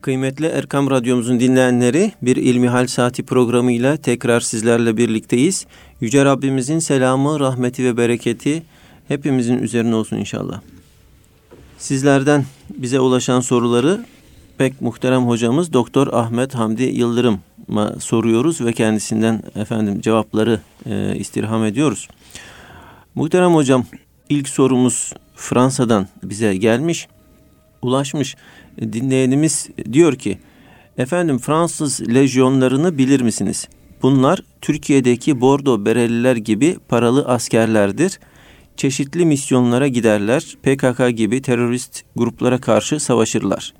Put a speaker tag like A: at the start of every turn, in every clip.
A: Kıymetli Erkam Radyomuzun dinleyenleri bir İlmihal Saati programıyla tekrar sizlerle birlikteyiz. Yüce Rabbimizin selamı, rahmeti ve bereketi hepimizin üzerine olsun inşallah. Sizlerden bize ulaşan soruları pek muhterem hocamız Doktor Ahmet Hamdi Yıldırım'a soruyoruz ve kendisinden efendim cevapları e, istirham ediyoruz. Muhterem hocam ilk sorumuz Fransa'dan bize gelmiş, ulaşmış. Dinleyenimiz diyor ki, efendim Fransız lejyonlarını bilir misiniz? Bunlar Türkiye'deki Bordo Bereliler gibi paralı askerlerdir. Çeşitli misyonlara giderler. PKK gibi terörist gruplara karşı savaşırlar.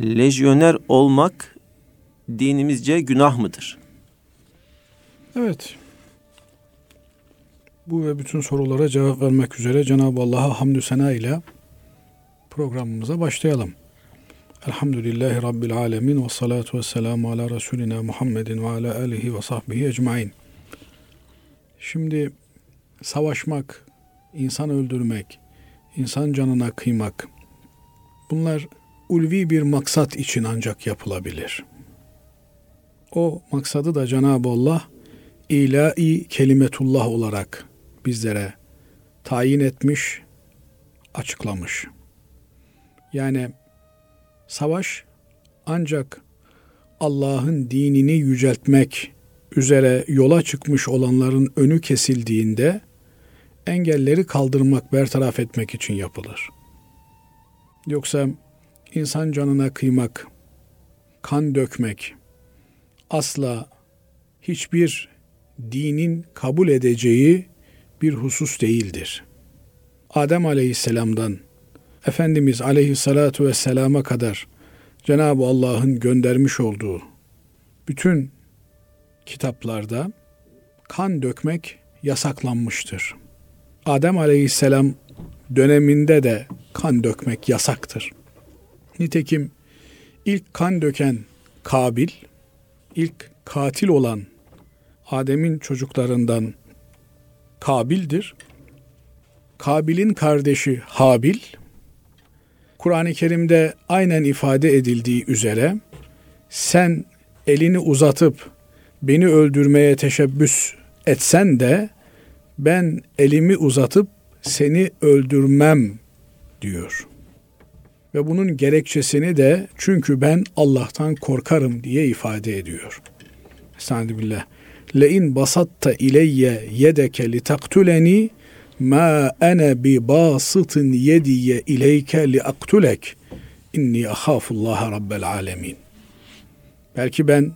A: Lejyoner olmak dinimizce günah mıdır?
B: Evet. Bu ve bütün sorulara cevap vermek üzere Cenab-ı Allah'a hamdü sena ile programımıza başlayalım. Elhamdülillahi Rabbil alemin ve salatu ve selamu ala Resulina Muhammedin ve ala alihi ve sahbihi ecmain. Şimdi savaşmak, insan öldürmek, insan canına kıymak bunlar ulvi bir maksat için ancak yapılabilir. O maksadı da Cenab-ı Allah ilahi kelimetullah olarak bizlere tayin etmiş, açıklamış. Yani savaş ancak Allah'ın dinini yüceltmek üzere yola çıkmış olanların önü kesildiğinde engelleri kaldırmak, bertaraf etmek için yapılır. Yoksa insan canına kıymak, kan dökmek asla hiçbir dinin kabul edeceği bir husus değildir. Adem Aleyhisselam'dan Efendimiz Aleyhisselatu Vesselam'a kadar Cenab-ı Allah'ın göndermiş olduğu bütün kitaplarda kan dökmek yasaklanmıştır. Adem Aleyhisselam döneminde de kan dökmek yasaktır. Nitekim ilk kan döken Kabil, ilk katil olan Adem'in çocuklarından Kabil'dir. Kabil'in kardeşi Habil, Kur'an-ı Kerim'de aynen ifade edildiği üzere sen elini uzatıp beni öldürmeye teşebbüs etsen de ben elimi uzatıp seni öldürmem diyor. Ve bunun gerekçesini de çünkü ben Allah'tan korkarım diye ifade ediyor. Estağfirullah. Le in basatta ileyye yedeke li taktuleni ma ene bi basıtın yediye ileyke li aktulek inni ahafullaha rabbel alemin. Belki ben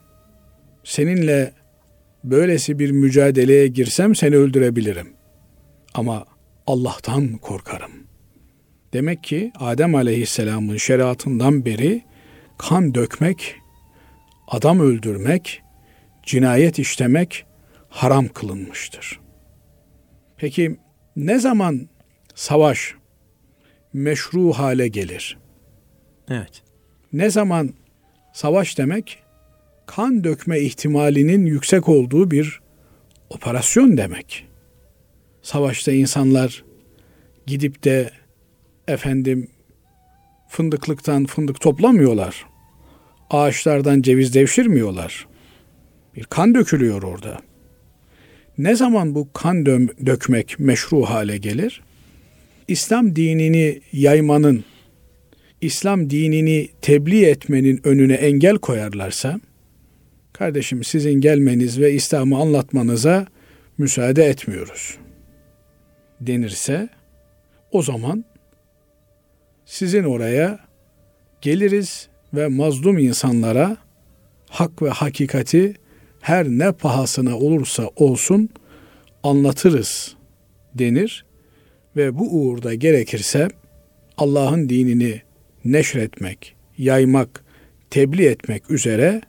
B: seninle böylesi bir mücadeleye girsem seni öldürebilirim. Ama Allah'tan korkarım. Demek ki Adem Aleyhisselam'ın şeriatından beri kan dökmek, adam öldürmek, cinayet işlemek haram kılınmıştır. Peki ne zaman savaş meşru hale gelir?
A: Evet.
B: Ne zaman savaş demek kan dökme ihtimalinin yüksek olduğu bir operasyon demek. Savaşta insanlar gidip de efendim fındıklıktan fındık toplamıyorlar. Ağaçlardan ceviz devşirmiyorlar. Bir kan dökülüyor orada. Ne zaman bu kan dö- dökmek meşru hale gelir? İslam dinini yaymanın, İslam dinini tebliğ etmenin önüne engel koyarlarsa, kardeşim sizin gelmeniz ve İslam'ı anlatmanıza müsaade etmiyoruz denirse, o zaman sizin oraya geliriz ve mazlum insanlara hak ve hakikati her ne pahasına olursa olsun anlatırız denir ve bu uğurda gerekirse Allah'ın dinini neşretmek, yaymak, tebliğ etmek üzere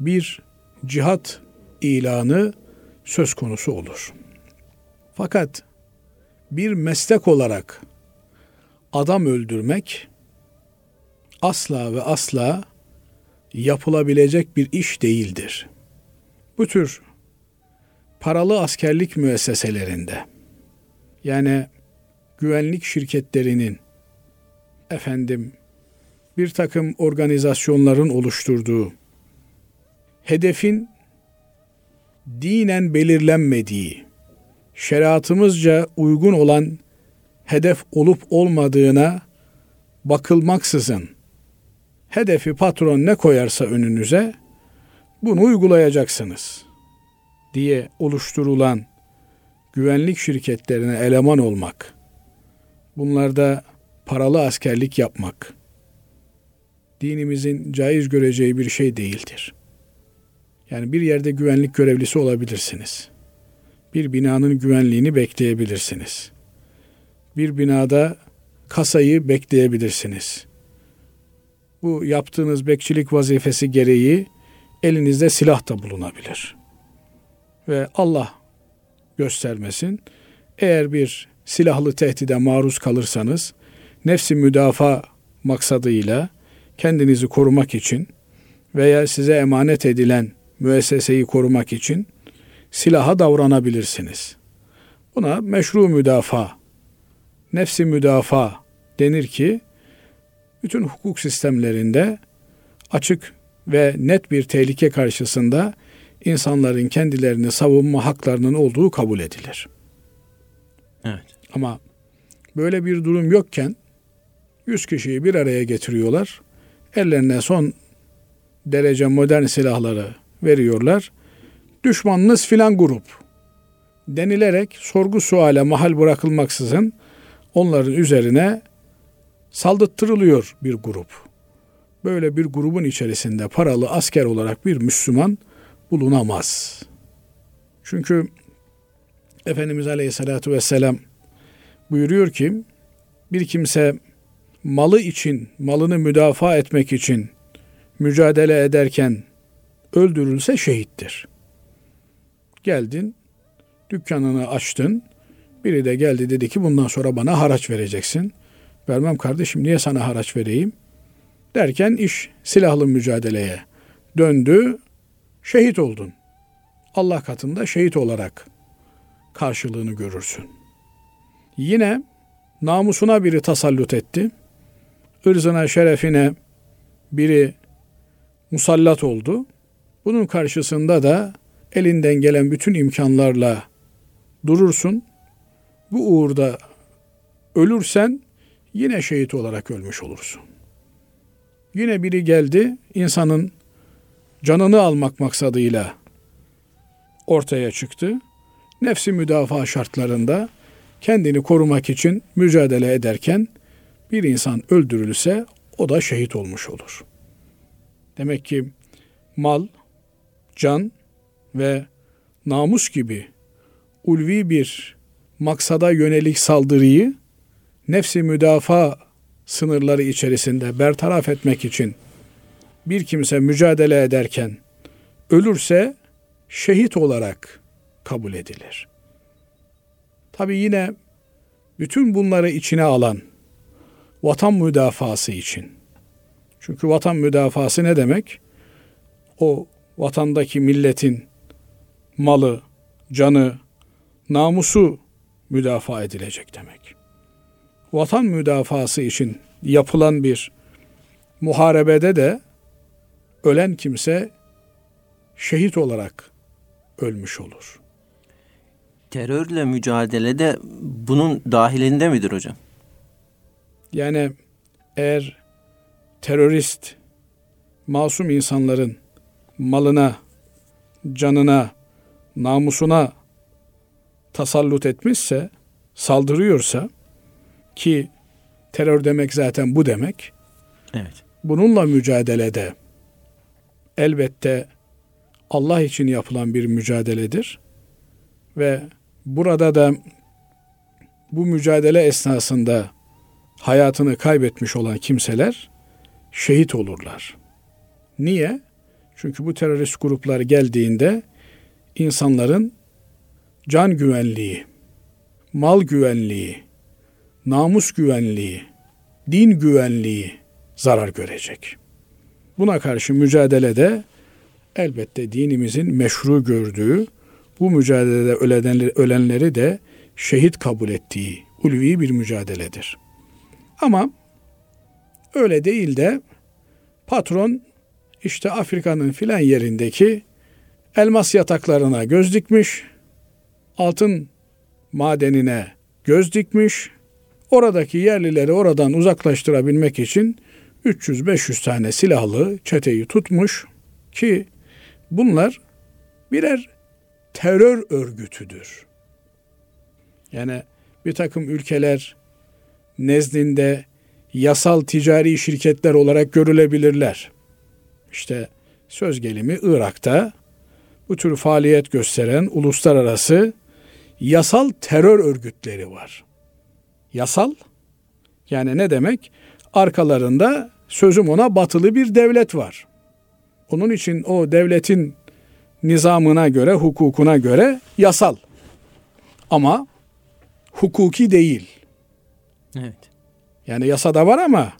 B: bir cihat ilanı söz konusu olur. Fakat bir meslek olarak adam öldürmek asla ve asla yapılabilecek bir iş değildir bu tür paralı askerlik müesseselerinde yani güvenlik şirketlerinin efendim bir takım organizasyonların oluşturduğu, hedefin dinen belirlenmediği, şeriatımızca uygun olan hedef olup olmadığına bakılmaksızın hedefi patron ne koyarsa önünüze bunu uygulayacaksınız diye oluşturulan güvenlik şirketlerine eleman olmak, bunlarda paralı askerlik yapmak, dinimizin caiz göreceği bir şey değildir. Yani bir yerde güvenlik görevlisi olabilirsiniz. Bir binanın güvenliğini bekleyebilirsiniz. Bir binada kasayı bekleyebilirsiniz. Bu yaptığınız bekçilik vazifesi gereği elinizde silah da bulunabilir. Ve Allah göstermesin. Eğer bir silahlı tehdide maruz kalırsanız nefsi müdafaa maksadıyla kendinizi korumak için veya size emanet edilen müesseseyi korumak için silaha davranabilirsiniz. Buna meşru müdafaa, nefsi müdafaa denir ki bütün hukuk sistemlerinde açık ve net bir tehlike karşısında insanların kendilerini savunma haklarının olduğu kabul edilir.
A: Evet.
B: Ama böyle bir durum yokken 100 kişiyi bir araya getiriyorlar. Ellerine son derece modern silahları veriyorlar. Düşmanınız filan grup denilerek sorgu suale mahal bırakılmaksızın onların üzerine saldırtırılıyor bir grup. Böyle bir grubun içerisinde paralı asker olarak bir Müslüman bulunamaz. Çünkü Efendimiz Aleyhisselatü Vesselam buyuruyor ki bir kimse malı için, malını müdafaa etmek için mücadele ederken öldürülse şehittir. Geldin, dükkanını açtın, biri de geldi dedi ki bundan sonra bana haraç vereceksin. Vermem kardeşim niye sana haraç vereyim? Derken iş silahlı mücadeleye döndü, şehit oldun. Allah katında şehit olarak karşılığını görürsün. Yine namusuna biri tasallut etti. ırzına, şerefine biri musallat oldu. Bunun karşısında da elinden gelen bütün imkanlarla durursun. Bu uğurda ölürsen yine şehit olarak ölmüş olursun. Yine biri geldi insanın canını almak maksadıyla ortaya çıktı. Nefsi müdafaa şartlarında kendini korumak için mücadele ederken bir insan öldürülse o da şehit olmuş olur. Demek ki mal, can ve namus gibi ulvi bir maksada yönelik saldırıyı nefsi müdafaa sınırları içerisinde bertaraf etmek için bir kimse mücadele ederken ölürse şehit olarak kabul edilir. Tabi yine bütün bunları içine alan vatan müdafası için. Çünkü vatan müdafası ne demek? O vatandaki milletin malı, canı, namusu müdafaa edilecek demek. Vatan müdafası için yapılan bir muharebede de ölen kimse şehit olarak ölmüş olur.
A: Terörle mücadelede bunun dahilinde midir hocam?
B: Yani eğer terörist masum insanların malına, canına, namusuna tasallut etmişse, saldırıyorsa ki terör demek zaten bu demek.
A: Evet.
B: Bununla mücadelede elbette Allah için yapılan bir mücadeledir. Ve burada da bu mücadele esnasında hayatını kaybetmiş olan kimseler şehit olurlar. Niye? Çünkü bu terörist gruplar geldiğinde insanların can güvenliği, mal güvenliği, namus güvenliği, din güvenliği zarar görecek. Buna karşı mücadelede elbette dinimizin meşru gördüğü, bu mücadelede ölenleri, de şehit kabul ettiği ulvi bir mücadeledir. Ama öyle değil de Patron işte Afrika'nın filan yerindeki elmas yataklarına göz dikmiş, altın madenine göz dikmiş, oradaki yerlileri oradan uzaklaştırabilmek için 300-500 tane silahlı çeteyi tutmuş ki bunlar birer terör örgütüdür. Yani bir takım ülkeler nezdinde yasal ticari şirketler olarak görülebilirler. İşte söz gelimi Irak'ta bu tür faaliyet gösteren uluslararası yasal terör örgütleri var. Yasal yani ne demek? Arkalarında sözüm ona batılı bir devlet var. Onun için o devletin nizamına göre, hukukuna göre yasal. Ama hukuki değil.
A: Evet.
B: Yani yasada var ama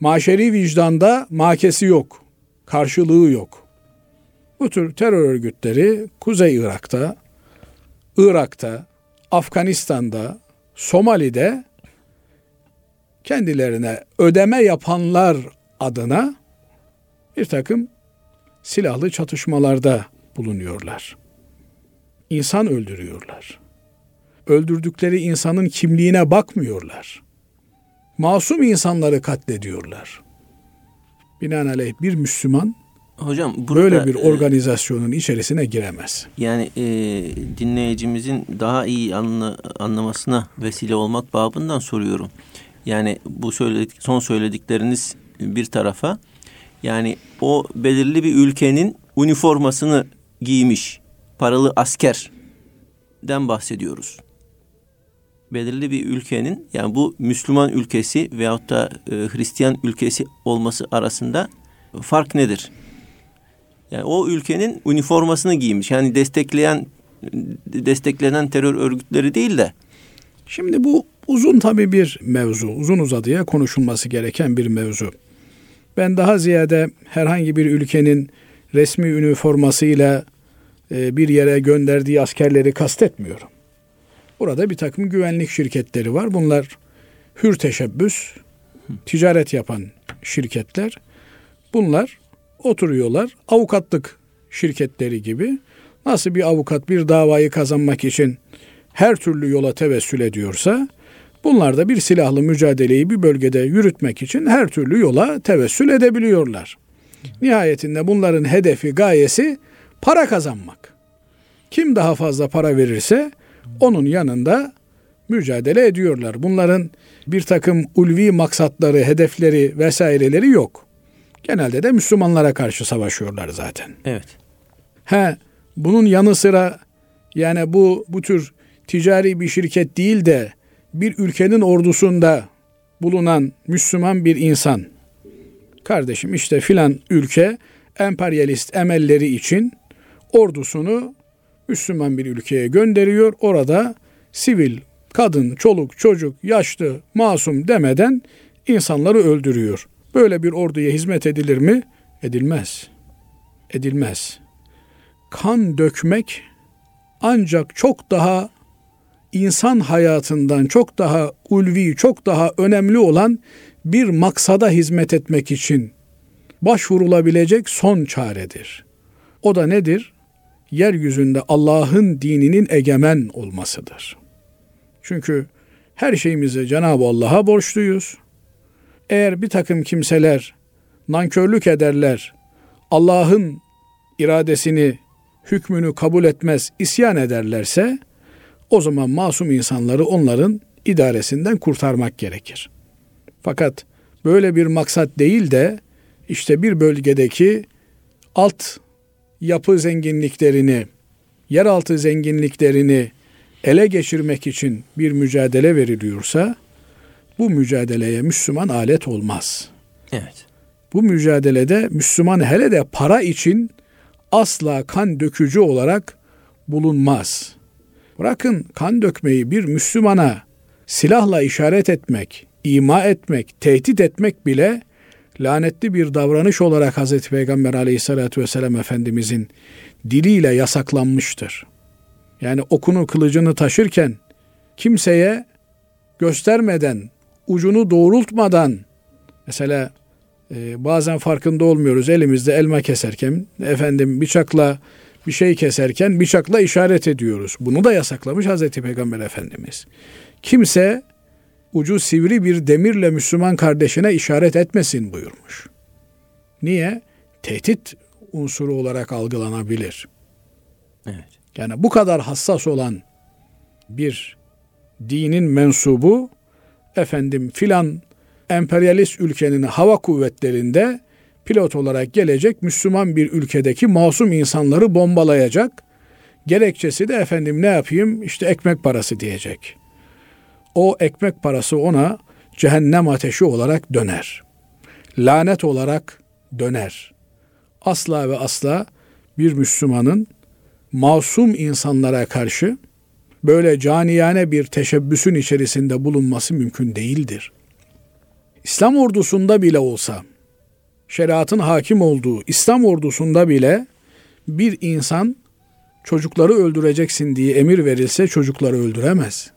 B: maşeri vicdanda makesi yok. Karşılığı yok. Bu tür terör örgütleri Kuzey Irak'ta, Irak'ta, Afganistan'da, Somali'de kendilerine ödeme yapanlar adına bir takım silahlı çatışmalarda bulunuyorlar. İnsan öldürüyorlar. Öldürdükleri insanın kimliğine bakmıyorlar. Masum insanları katlediyorlar. Binaenaleyh bir Müslüman
A: Hocam burada,
B: böyle bir organizasyonun içerisine giremez.
A: Yani e, dinleyicimizin daha iyi anla, anlamasına vesile olmak babından soruyorum. Yani bu söyledik, son söyledikleriniz bir tarafa yani o belirli bir ülkenin üniformasını giymiş paralı askerden bahsediyoruz. Belirli bir ülkenin yani bu Müslüman ülkesi veyahut da e, Hristiyan ülkesi olması arasında fark nedir? Yani o ülkenin üniformasını giymiş. Yani destekleyen desteklenen terör örgütleri değil de.
B: Şimdi bu uzun tabii bir mevzu. Uzun uzadıya konuşulması gereken bir mevzu. Ben daha ziyade herhangi bir ülkenin resmi üniformasıyla e, bir yere gönderdiği askerleri kastetmiyorum. Burada bir takım güvenlik şirketleri var. Bunlar hür teşebbüs, ticaret yapan şirketler. Bunlar oturuyorlar. Avukatlık şirketleri gibi nasıl bir avukat bir davayı kazanmak için her türlü yola tevessül ediyorsa bunlar da bir silahlı mücadeleyi bir bölgede yürütmek için her türlü yola tevessül edebiliyorlar. Nihayetinde bunların hedefi, gayesi para kazanmak. Kim daha fazla para verirse onun yanında mücadele ediyorlar. Bunların bir takım ulvi maksatları, hedefleri vesaireleri yok. Genelde de Müslümanlara karşı savaşıyorlar zaten.
A: Evet.
B: He, bunun yanı sıra yani bu bu tür ticari bir şirket değil de bir ülkenin ordusunda bulunan Müslüman bir insan kardeşim işte filan ülke emperyalist emelleri için ordusunu Müslüman bir ülkeye gönderiyor. Orada sivil, kadın, çoluk, çocuk, yaşlı, masum demeden insanları öldürüyor. Böyle bir orduya hizmet edilir mi? Edilmez. Edilmez. Kan dökmek ancak çok daha insan hayatından çok daha ulvi, çok daha önemli olan bir maksada hizmet etmek için başvurulabilecek son çaredir. O da nedir? Yeryüzünde Allah'ın dininin egemen olmasıdır. Çünkü her şeyimizi Cenab-ı Allah'a borçluyuz. Eğer bir takım kimseler nankörlük ederler, Allah'ın iradesini, hükmünü kabul etmez, isyan ederlerse o zaman masum insanları onların idaresinden kurtarmak gerekir. Fakat böyle bir maksat değil de işte bir bölgedeki alt yapı zenginliklerini, yeraltı zenginliklerini ele geçirmek için bir mücadele veriliyorsa bu mücadeleye Müslüman alet olmaz.
A: Evet.
B: Bu mücadelede Müslüman hele de para için asla kan dökücü olarak bulunmaz. Bırakın kan dökmeyi bir Müslümana silahla işaret etmek, ima etmek, tehdit etmek bile lanetli bir davranış olarak Hazreti Peygamber aleyhissalatü vesselam Efendimizin diliyle yasaklanmıştır. Yani okunu kılıcını taşırken kimseye göstermeden ucunu doğrultmadan mesela e, bazen farkında olmuyoruz. Elimizde elma keserken, efendim bıçakla bir şey keserken bıçakla işaret ediyoruz. Bunu da yasaklamış Hazreti Peygamber Efendimiz. Kimse ucu sivri bir demirle Müslüman kardeşine işaret etmesin buyurmuş. Niye? Tehdit unsuru olarak algılanabilir. Evet. Yani bu kadar hassas olan bir dinin mensubu efendim filan emperyalist ülkenin hava kuvvetlerinde pilot olarak gelecek Müslüman bir ülkedeki masum insanları bombalayacak. Gerekçesi de efendim ne yapayım işte ekmek parası diyecek. O ekmek parası ona cehennem ateşi olarak döner. Lanet olarak döner. Asla ve asla bir Müslümanın masum insanlara karşı böyle caniyane bir teşebbüsün içerisinde bulunması mümkün değildir. İslam ordusunda bile olsa, şeriatın hakim olduğu İslam ordusunda bile bir insan çocukları öldüreceksin diye emir verilse çocukları öldüremez.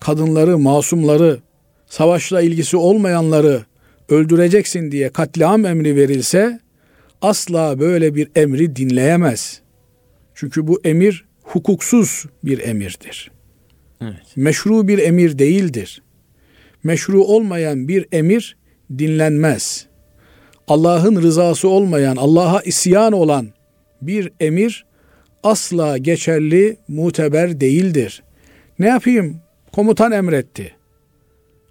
B: Kadınları, masumları, savaşla ilgisi olmayanları öldüreceksin diye katliam emri verilse asla böyle bir emri dinleyemez. Çünkü bu emir hukuksuz bir emirdir. Evet. Meşru bir emir değildir. Meşru olmayan bir emir dinlenmez. Allah'ın rızası olmayan, Allah'a isyan olan bir emir asla geçerli, muteber değildir. Ne yapayım? Komutan emretti.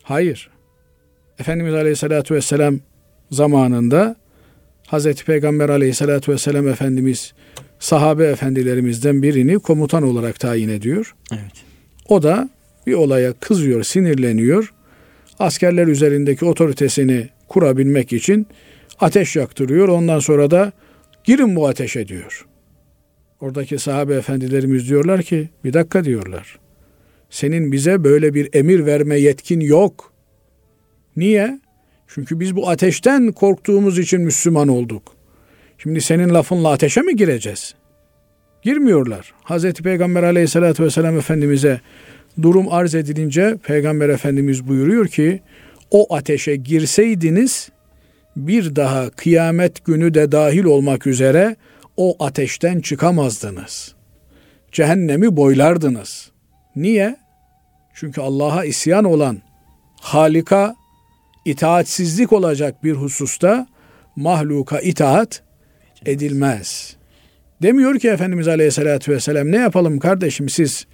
B: Hayır. Efendimiz Aleyhisselatü Vesselam zamanında Hazreti Peygamber Aleyhisselatü Vesselam Efendimiz sahabe efendilerimizden birini komutan olarak tayin ediyor. Evet. O da bir olaya kızıyor, sinirleniyor. Askerler üzerindeki otoritesini kurabilmek için ateş yaktırıyor. Ondan sonra da girin bu ateşe diyor. Oradaki sahabe efendilerimiz diyorlar ki bir dakika diyorlar. Senin bize böyle bir emir verme yetkin yok. Niye? Çünkü biz bu ateşten korktuğumuz için Müslüman olduk. Şimdi senin lafınla ateşe mi gireceğiz? Girmiyorlar. Hazreti Peygamber aleyhissalatü vesselam Efendimiz'e durum arz edilince Peygamber Efendimiz buyuruyor ki o ateşe girseydiniz bir daha kıyamet günü de dahil olmak üzere o ateşten çıkamazdınız. Cehennemi boylardınız. Niye? Çünkü Allah'a isyan olan, Halika itaatsizlik olacak bir hususta mahluka itaat edilmez. Demiyor ki Efendimiz Aleyhisselatü Vesselam ne yapalım kardeşim siz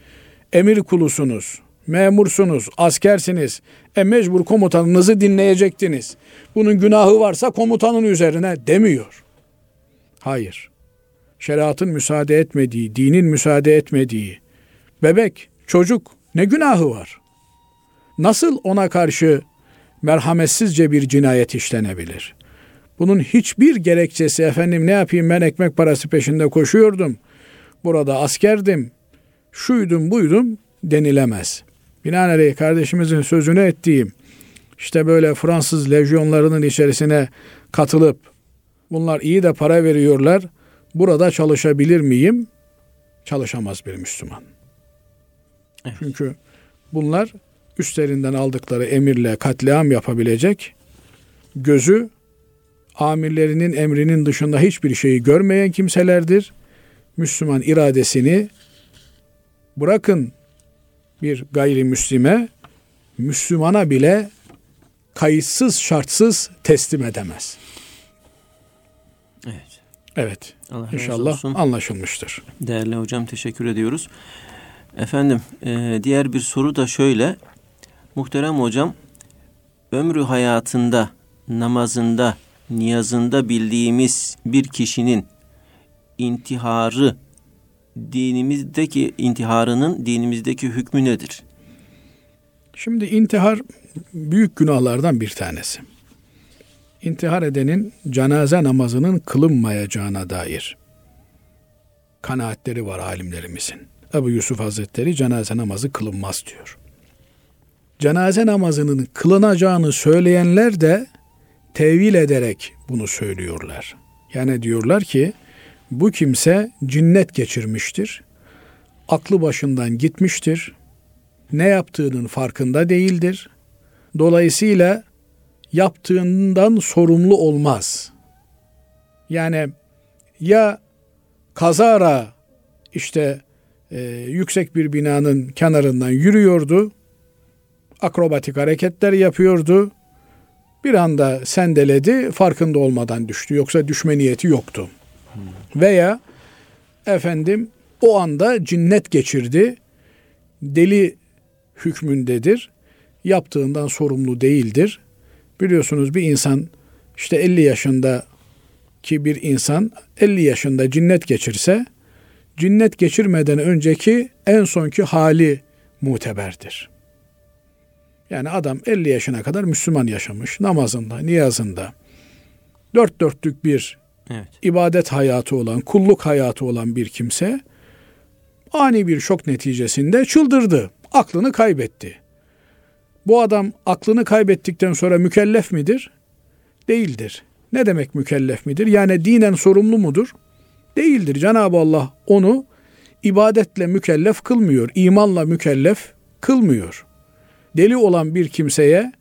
B: emir kulusunuz, memursunuz, askersiniz. E mecbur komutanınızı dinleyecektiniz. Bunun günahı varsa komutanın üzerine demiyor. Hayır. Şeriatın müsaade etmediği, dinin müsaade etmediği bebek, çocuk ne günahı var? Nasıl ona karşı merhametsizce bir cinayet işlenebilir? Bunun hiçbir gerekçesi efendim ne yapayım ben ekmek parası peşinde koşuyordum. Burada askerdim. Şuydum buydum denilemez. Binaenaleyh kardeşimizin sözünü ettiğim işte böyle Fransız lejyonlarının içerisine katılıp bunlar iyi de para veriyorlar. Burada çalışabilir miyim? Çalışamaz bir Müslüman. Evet. Çünkü bunlar üstlerinden aldıkları emirle katliam yapabilecek gözü amirlerinin emrinin dışında hiçbir şeyi görmeyen kimselerdir. Müslüman iradesini bırakın bir gayrimüslime, Müslümana bile kayıtsız şartsız teslim edemez. Evet. Evet. Allah İnşallah anlaşılmıştır.
A: Değerli hocam teşekkür ediyoruz. Efendim e, diğer bir soru da şöyle. Muhterem hocam ömrü hayatında namazında niyazında bildiğimiz bir kişinin intiharı dinimizdeki intiharının dinimizdeki hükmü nedir?
B: Şimdi intihar büyük günahlardan bir tanesi. İntihar edenin cenaze namazının kılınmayacağına dair kanaatleri var alimlerimizin. Ebu Yusuf Hazretleri cenaze namazı kılınmaz diyor. Cenaze namazının kılınacağını söyleyenler de tevil ederek bunu söylüyorlar. Yani diyorlar ki bu kimse cinnet geçirmiştir. Aklı başından gitmiştir. Ne yaptığının farkında değildir. Dolayısıyla yaptığından sorumlu olmaz. Yani ya kazara işte e, yüksek bir binanın kenarından yürüyordu, akrobatik hareketler yapıyordu, bir anda sendeledi, farkında olmadan düştü. Yoksa düşme niyeti yoktu. Veya efendim o anda cinnet geçirdi, deli hükmündedir, yaptığından sorumlu değildir. Biliyorsunuz bir insan işte 50 yaşında ki bir insan 50 yaşında cinnet geçirse cinnet geçirmeden önceki en sonki hali muteberdir. Yani adam 50 yaşına kadar Müslüman yaşamış. Namazında, niyazında. Dört dörtlük bir evet. ibadet hayatı olan, kulluk hayatı olan bir kimse ani bir şok neticesinde çıldırdı. Aklını kaybetti. Bu adam aklını kaybettikten sonra mükellef midir? Değildir. Ne demek mükellef midir? Yani dinen sorumlu mudur? Değildir. Cenab-ı Allah onu ibadetle mükellef kılmıyor. imanla mükellef kılmıyor. Deli olan bir kimseye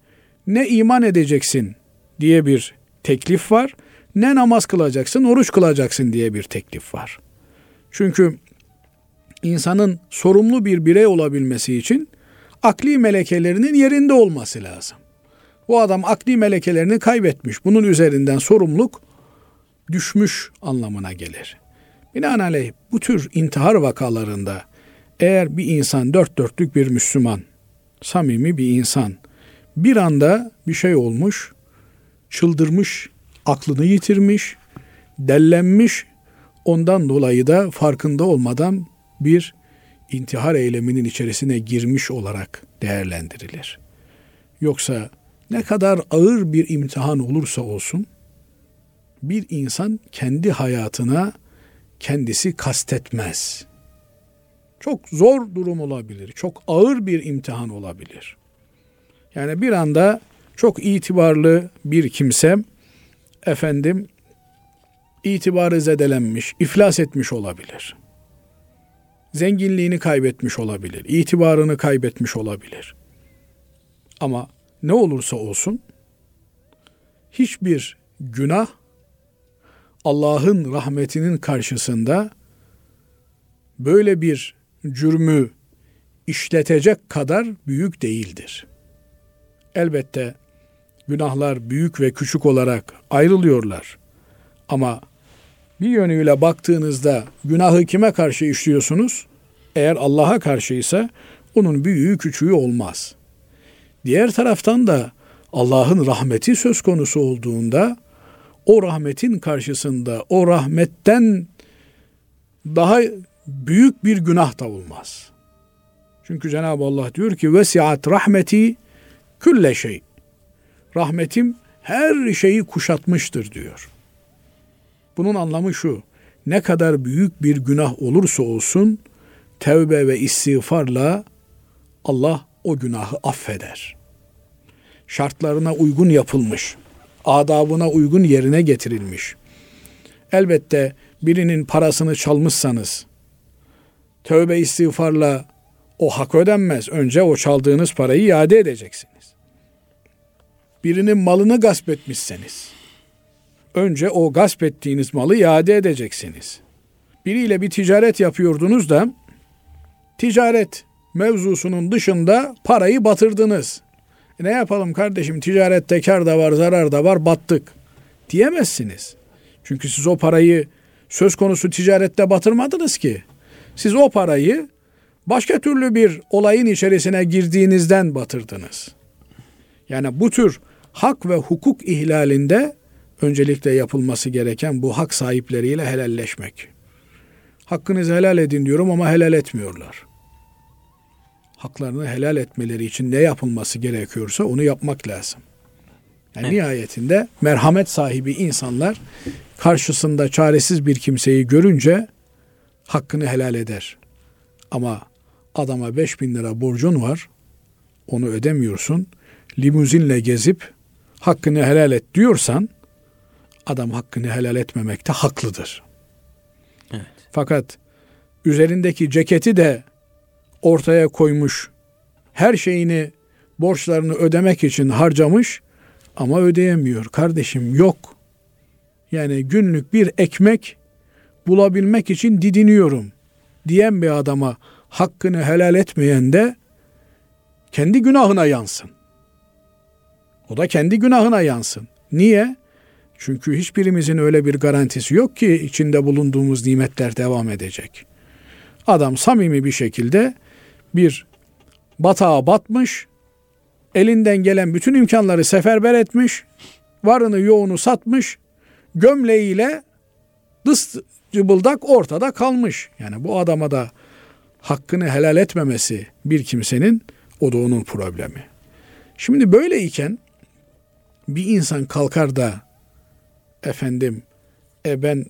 B: ne iman edeceksin diye bir teklif var, ne namaz kılacaksın, oruç kılacaksın diye bir teklif var. Çünkü insanın sorumlu bir birey olabilmesi için akli melekelerinin yerinde olması lazım. Bu adam akli melekelerini kaybetmiş. Bunun üzerinden sorumluluk düşmüş anlamına gelir. Binaenaleyh bu tür intihar vakalarında eğer bir insan dört dörtlük bir Müslüman, samimi bir insan bir anda bir şey olmuş, çıldırmış, aklını yitirmiş, dellenmiş, ondan dolayı da farkında olmadan bir intihar eyleminin içerisine girmiş olarak değerlendirilir. Yoksa ne kadar ağır bir imtihan olursa olsun bir insan kendi hayatına kendisi kastetmez. Çok zor durum olabilir. Çok ağır bir imtihan olabilir. Yani bir anda çok itibarlı bir kimse efendim itibarı zedelenmiş, iflas etmiş olabilir. Zenginliğini kaybetmiş olabilir, itibarını kaybetmiş olabilir. Ama ne olursa olsun hiçbir günah Allah'ın rahmetinin karşısında böyle bir cürmü işletecek kadar büyük değildir. Elbette günahlar büyük ve küçük olarak ayrılıyorlar. Ama bir yönüyle baktığınızda günahı kime karşı işliyorsunuz? Eğer Allah'a karşıysa onun büyüğü küçüğü olmaz. Diğer taraftan da Allah'ın rahmeti söz konusu olduğunda o rahmetin karşısında o rahmetten daha büyük bir günah da olmaz. Çünkü Cenab-ı Allah diyor ki vesiat rahmeti külle şey. Rahmetim her şeyi kuşatmıştır diyor. Bunun anlamı şu. Ne kadar büyük bir günah olursa olsun tevbe ve istiğfarla Allah o günahı affeder. Şartlarına uygun yapılmış, adabına uygun yerine getirilmiş. Elbette birinin parasını çalmışsanız tövbe istiğfarla o hak ödenmez. Önce o çaldığınız parayı iade edeceksiniz. Birinin malını gasp etmişseniz önce o gasp ettiğiniz malı iade edeceksiniz. Biriyle bir ticaret yapıyordunuz da ticaret mevzusunun dışında parayı batırdınız. E ne yapalım kardeşim ticarette kar da var zarar da var battık diyemezsiniz. Çünkü siz o parayı söz konusu ticarette batırmadınız ki. Siz o parayı başka türlü bir olayın içerisine girdiğinizden batırdınız. Yani bu tür hak ve hukuk ihlalinde öncelikle yapılması gereken bu hak sahipleriyle helalleşmek. Hakkınızı helal edin diyorum ama helal etmiyorlar. Haklarını helal etmeleri için ne yapılması gerekiyorsa onu yapmak lazım. Yani evet. nihayetinde merhamet sahibi insanlar karşısında çaresiz bir kimseyi görünce hakkını helal eder. Ama adama 5 bin lira borcun var, onu ödemiyorsun, limuzinle gezip hakkını helal et diyorsan, adam hakkını helal etmemekte haklıdır. Evet. Fakat üzerindeki ceketi de ortaya koymuş, her şeyini borçlarını ödemek için harcamış, ama ödeyemiyor. Kardeşim yok. Yani günlük bir ekmek bulabilmek için didiniyorum diyen bir adama hakkını helal etmeyen de kendi günahına yansın. O da kendi günahına yansın. Niye? Çünkü hiçbirimizin öyle bir garantisi yok ki içinde bulunduğumuz nimetler devam edecek. Adam samimi bir şekilde bir batağa batmış, elinden gelen bütün imkanları seferber etmiş, varını yoğunu satmış, gömleğiyle dıs cıbıldak ortada kalmış. Yani bu adama da hakkını helal etmemesi bir kimsenin o da onun problemi. Şimdi böyleyken bir insan kalkar da efendim e ben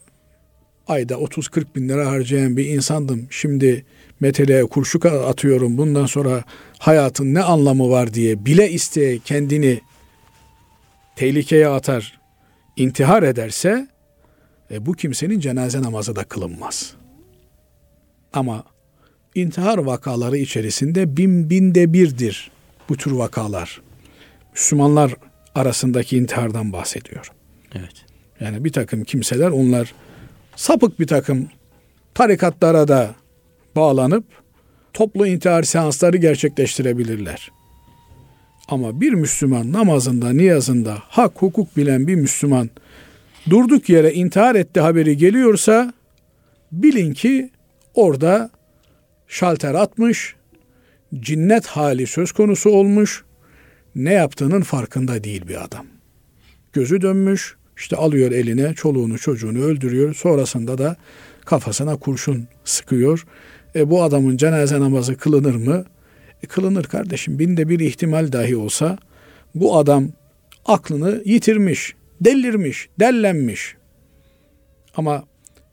B: ayda 30-40 bin lira harcayan bir insandım. Şimdi meteleye kurşu atıyorum. Bundan sonra hayatın ne anlamı var diye bile isteye kendini tehlikeye atar, intihar ederse e, bu kimsenin cenaze namazı da kılınmaz. Ama intihar vakaları içerisinde bin binde birdir bu tür vakalar. Müslümanlar arasındaki intihardan bahsediyor.
A: Evet.
B: Yani bir takım kimseler onlar sapık bir takım tarikatlara da bağlanıp toplu intihar seansları gerçekleştirebilirler. Ama bir Müslüman namazında, niyazında hak hukuk bilen bir Müslüman durduk yere intihar etti haberi geliyorsa bilin ki orada şalter atmış, cinnet hali söz konusu olmuş, ne yaptığının farkında değil bir adam. Gözü dönmüş, işte alıyor eline çoluğunu çocuğunu öldürüyor. Sonrasında da kafasına kurşun sıkıyor. E bu adamın cenaze namazı kılınır mı? E kılınır kardeşim. Binde bir ihtimal dahi olsa bu adam aklını yitirmiş, delirmiş, dellenmiş. Ama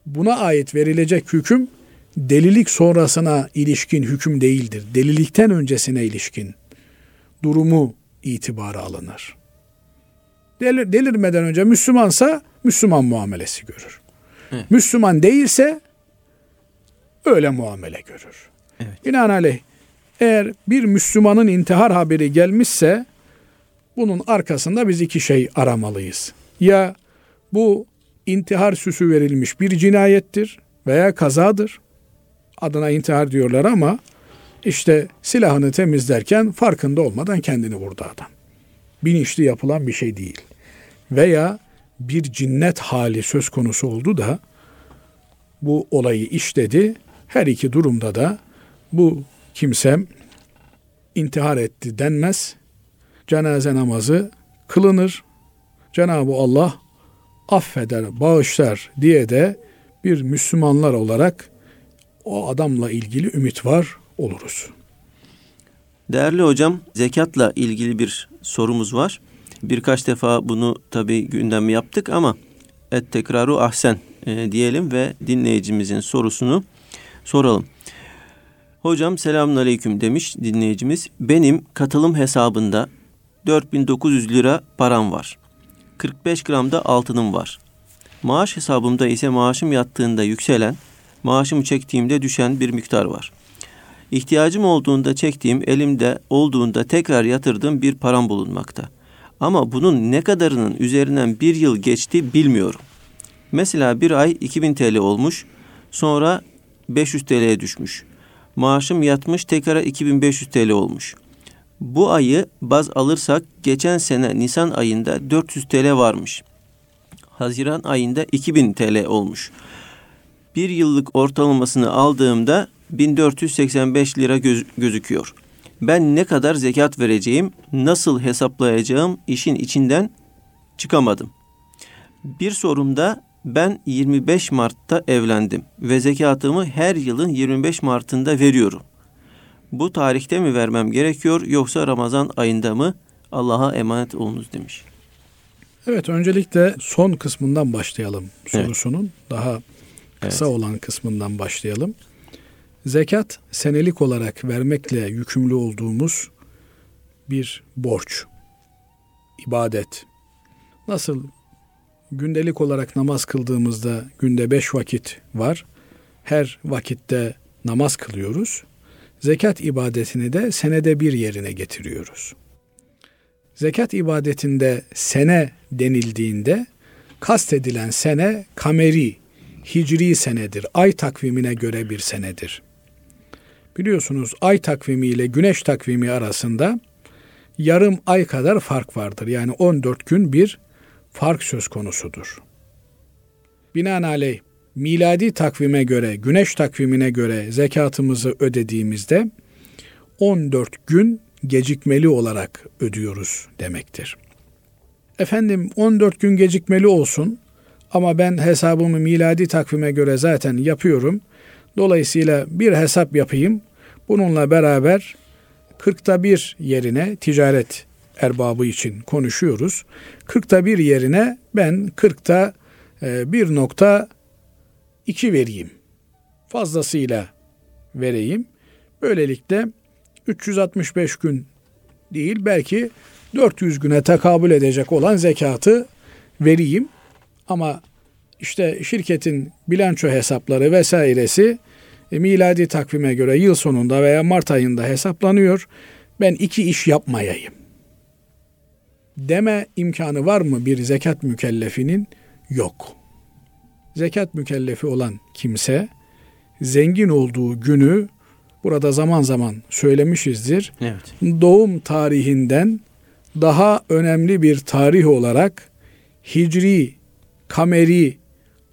B: buna ait verilecek hüküm delilik sonrasına ilişkin hüküm değildir. Delilikten öncesine ilişkin durumu itibara alınır. Delir, delirmeden önce Müslümansa Müslüman muamelesi görür. Evet. Müslüman değilse öyle muamele görür. Evet. Binaenaleyh eğer bir Müslümanın intihar haberi gelmişse bunun arkasında biz iki şey aramalıyız. Ya bu intihar süsü verilmiş bir cinayettir veya kazadır. Adına intihar diyorlar ama işte silahını temizlerken farkında olmadan kendini vurdu adam. Bilinçli yapılan bir şey değil. Veya bir cinnet hali söz konusu oldu da bu olayı işledi. Her iki durumda da bu kimse intihar etti denmez. Cenaze namazı kılınır. Cenab-ı Allah affeder, bağışlar diye de bir Müslümanlar olarak o adamla ilgili ümit var oluruz.
A: Değerli hocam, zekatla ilgili bir sorumuz var. Birkaç defa bunu tabi gündem yaptık ama et tekraru ahsen e, diyelim ve dinleyicimizin sorusunu soralım. Hocam selamun aleyküm demiş dinleyicimiz. Benim katılım hesabında 4900 lira param var. 45 gram da altınım var. Maaş hesabımda ise maaşım yattığında yükselen, maaşımı çektiğimde düşen bir miktar var. İhtiyacım olduğunda çektiğim, elimde olduğunda tekrar yatırdığım bir param bulunmakta. Ama bunun ne kadarının üzerinden bir yıl geçti bilmiyorum. Mesela bir ay 2000 TL olmuş, sonra 500 TL'ye düşmüş. Maaşım yatmış tekrar 2500 TL olmuş. Bu ayı baz alırsak geçen sene Nisan ayında 400 TL varmış. Haziran ayında 2000 TL olmuş. Bir yıllık ortalamasını aldığımda 1485 lira göz, gözüküyor. Ben ne kadar zekat vereceğim, nasıl hesaplayacağım işin içinden çıkamadım. Bir sorumda ben 25 Mart'ta evlendim ve zekatımı her yılın 25 Mart'ında veriyorum. Bu tarihte mi vermem gerekiyor yoksa Ramazan ayında mı? Allah'a emanet olunuz demiş.
B: Evet öncelikle son kısmından başlayalım sorusunun. Evet. Daha kısa evet. olan kısmından başlayalım. Zekat senelik olarak vermekle yükümlü olduğumuz bir borç, ibadet. Nasıl gündelik olarak namaz kıldığımızda günde beş vakit var. Her vakitte namaz kılıyoruz. Zekat ibadetini de senede bir yerine getiriyoruz. zekat ibadetinde sene denildiğinde kastedilen sene kameri, hicri senedir. Ay takvimine göre bir senedir. Biliyorsunuz ay takvimi ile güneş takvimi arasında yarım ay kadar fark vardır. Yani 14 gün bir fark söz konusudur. Binaenaleyh miladi takvime göre, güneş takvimine göre zekatımızı ödediğimizde 14 gün gecikmeli olarak ödüyoruz demektir. Efendim 14 gün gecikmeli olsun ama ben hesabımı miladi takvime göre zaten yapıyorum. Dolayısıyla bir hesap yapayım. Bununla beraber 40'ta bir yerine ticaret erbabı için konuşuyoruz. 40'ta bir yerine ben 40'ta 1.1 e, 2 vereyim. Fazlasıyla vereyim. Böylelikle 365 gün değil belki 400 güne tekabül edecek olan zekatı vereyim. Ama işte şirketin bilanço hesapları vesairesi e, miladi takvime göre yıl sonunda veya Mart ayında hesaplanıyor. Ben iki iş yapmayayım. Deme imkanı var mı bir zekat mükellefinin? Yok.'' Zekat mükellefi olan kimse zengin olduğu günü burada zaman zaman söylemişizdir. Evet. Doğum tarihinden daha önemli bir tarih olarak hicri, kameri,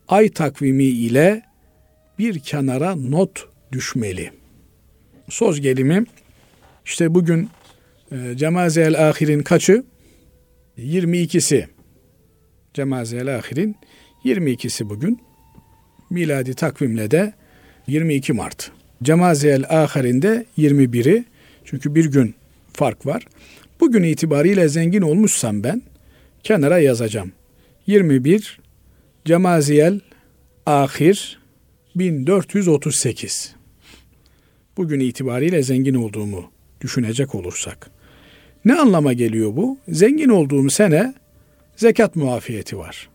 B: ay takvimi ile bir kenara not düşmeli. Söz gelimi işte bugün e, Cemazel Ahir'in kaçı? 22'si. Cemazel Ahir'in 22'si bugün. Miladi takvimle de 22 Mart. Cemazel Ahir'inde 21'i. Çünkü bir gün fark var. Bugün itibariyle zengin olmuşsam ben kenara yazacağım. 21 Cemaziyel Ahir 1438. Bugün itibariyle zengin olduğumu düşünecek olursak. Ne anlama geliyor bu? Zengin olduğum sene zekat muafiyeti var.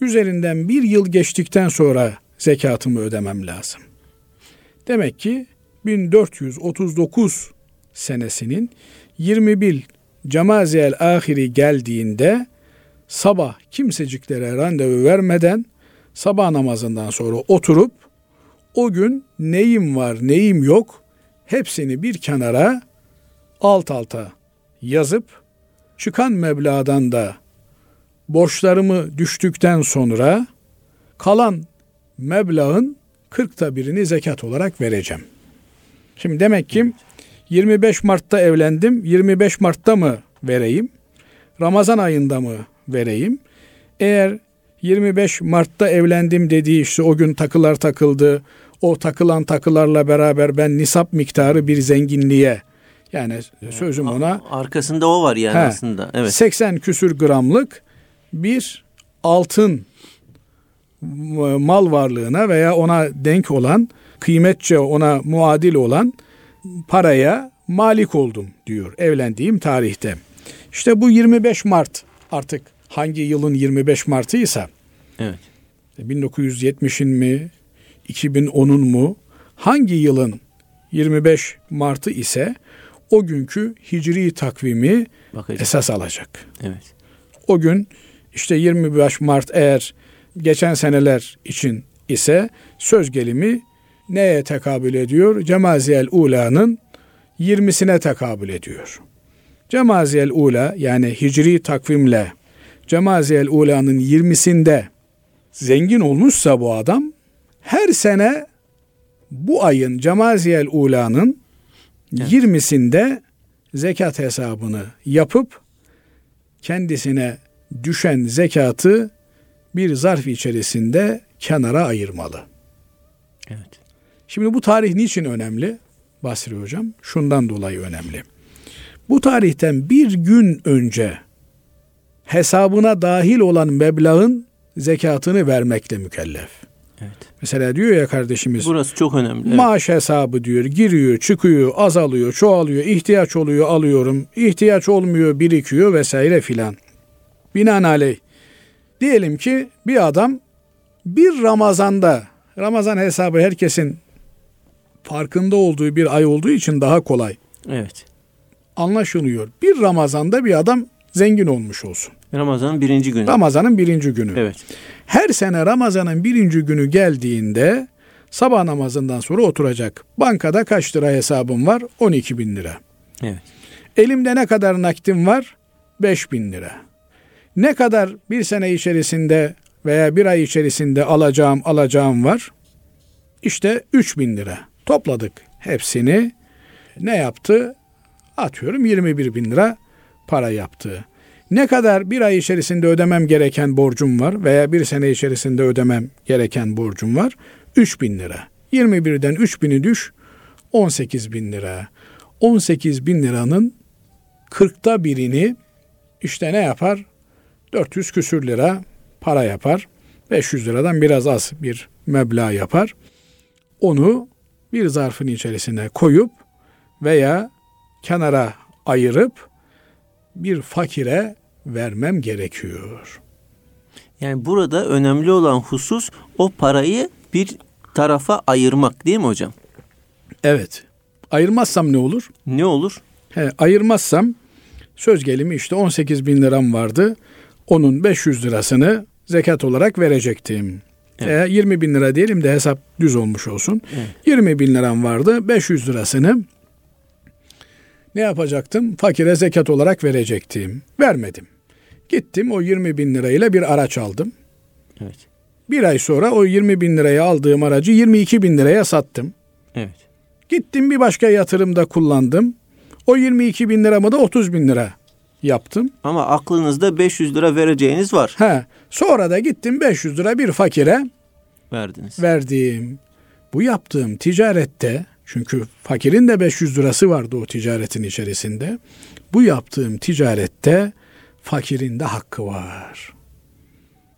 B: Üzerinden bir yıl geçtikten sonra zekatımı ödemem lazım. Demek ki 1439 senesinin 21 Cemaziyel ahiri geldiğinde sabah kimseciklere randevu vermeden sabah namazından sonra oturup o gün neyim var neyim yok hepsini bir kenara alt alta yazıp çıkan meblağdan da borçlarımı düştükten sonra kalan meblağın kırkta birini zekat olarak vereceğim. Şimdi demek ki 25 Mart'ta evlendim. 25 Mart'ta mı vereyim? Ramazan ayında mı vereyim? Eğer 25 Mart'ta evlendim dediği işte o gün takılar takıldı. O takılan takılarla beraber ben nisap miktarı bir zenginliğe yani sözüm ona
A: arkasında o var yani he, aslında. Evet.
B: 80 küsür gramlık bir altın mal varlığına veya ona denk olan kıymetçe ona muadil olan paraya malik oldum diyor evlendiğim tarihte. İşte bu 25 Mart artık hangi yılın 25 Mart'ıysa evet. 1970'in mi 2010'un mu hangi yılın 25 Mart'ı ise o günkü hicri takvimi Bakacak. esas alacak. Evet. O gün işte 25 Mart eğer geçen seneler için ise söz gelimi neye tekabül ediyor? Cemaziyel Ula'nın 20'sine tekabül ediyor. Cemaziyel Ula yani hicri takvimle Cemaziyel Ula'nın 20'sinde zengin olmuşsa bu adam her sene bu ayın Cemaziyel Ula'nın evet. 20'sinde zekat hesabını yapıp kendisine düşen zekatı bir zarf içerisinde kenara ayırmalı. Evet. Şimdi bu tarih niçin önemli? Basri Hocam şundan dolayı önemli. Bu tarihten bir gün önce hesabına dahil olan meblağın zekatını vermekle mükellef. Evet. Mesela diyor ya kardeşimiz.
A: Burası çok önemli. Evet.
B: Maaş hesabı diyor. Giriyor, çıkıyor, azalıyor, çoğalıyor, ihtiyaç oluyor, alıyorum. ihtiyaç olmuyor, birikiyor vesaire filan. Binaenaleyh diyelim ki bir adam bir Ramazan'da Ramazan hesabı herkesin farkında olduğu bir ay olduğu için daha kolay.
A: Evet.
B: anlaşılıyor. Bir Ramazan'da bir adam zengin olmuş olsun.
A: Ramazan'ın birinci günü.
B: Ramazan'ın birinci günü.
A: Evet.
B: Her sene Ramazan'ın birinci günü geldiğinde sabah namazından sonra oturacak. Bankada kaç lira hesabım var? 12 bin lira.
A: Evet.
B: Elimde ne kadar nakdim var? 5 bin lira. Ne kadar bir sene içerisinde veya bir ay içerisinde alacağım alacağım var? İşte 3 bin lira. Topladık hepsini. Ne yaptı? Atıyorum 21 bin lira para yaptı. Ne kadar bir ay içerisinde ödemem gereken borcum var veya bir sene içerisinde ödemem gereken borcum var? 3 bin lira. 21'den 3 bini düş 18 bin lira. 18 bin liranın 40'ta birini işte ne yapar? 400 küsür lira para yapar. 500 liradan biraz az bir meblağ yapar. Onu bir zarfın içerisine koyup veya kenara ayırıp bir fakire vermem gerekiyor.
A: Yani burada önemli olan husus o parayı bir tarafa ayırmak değil mi hocam?
B: Evet. Ayırmazsam ne olur?
A: Ne olur?
B: He, ayırmazsam söz gelimi işte 18 bin liram vardı. Onun 500 lirasını zekat olarak verecektim. Evet. E, 20 bin lira diyelim de hesap düz olmuş olsun. Evet. 20 bin liram vardı. 500 lirasını ne yapacaktım? Fakire zekat olarak verecektim. Vermedim. Gittim o 20 bin lirayla bir araç aldım. Evet. Bir ay sonra o 20 bin liraya aldığım aracı 22 bin liraya sattım.
A: Evet.
B: Gittim bir başka yatırımda kullandım. O 22 bin liramı da 30 bin lira yaptım.
A: Ama aklınızda 500 lira vereceğiniz var.
B: He. Sonra da gittim 500 lira bir fakire
A: verdiniz.
B: Verdim. Bu yaptığım ticarette çünkü fakirin de 500 lirası vardı o ticaretin içerisinde. Bu yaptığım ticarette fakirin de hakkı var.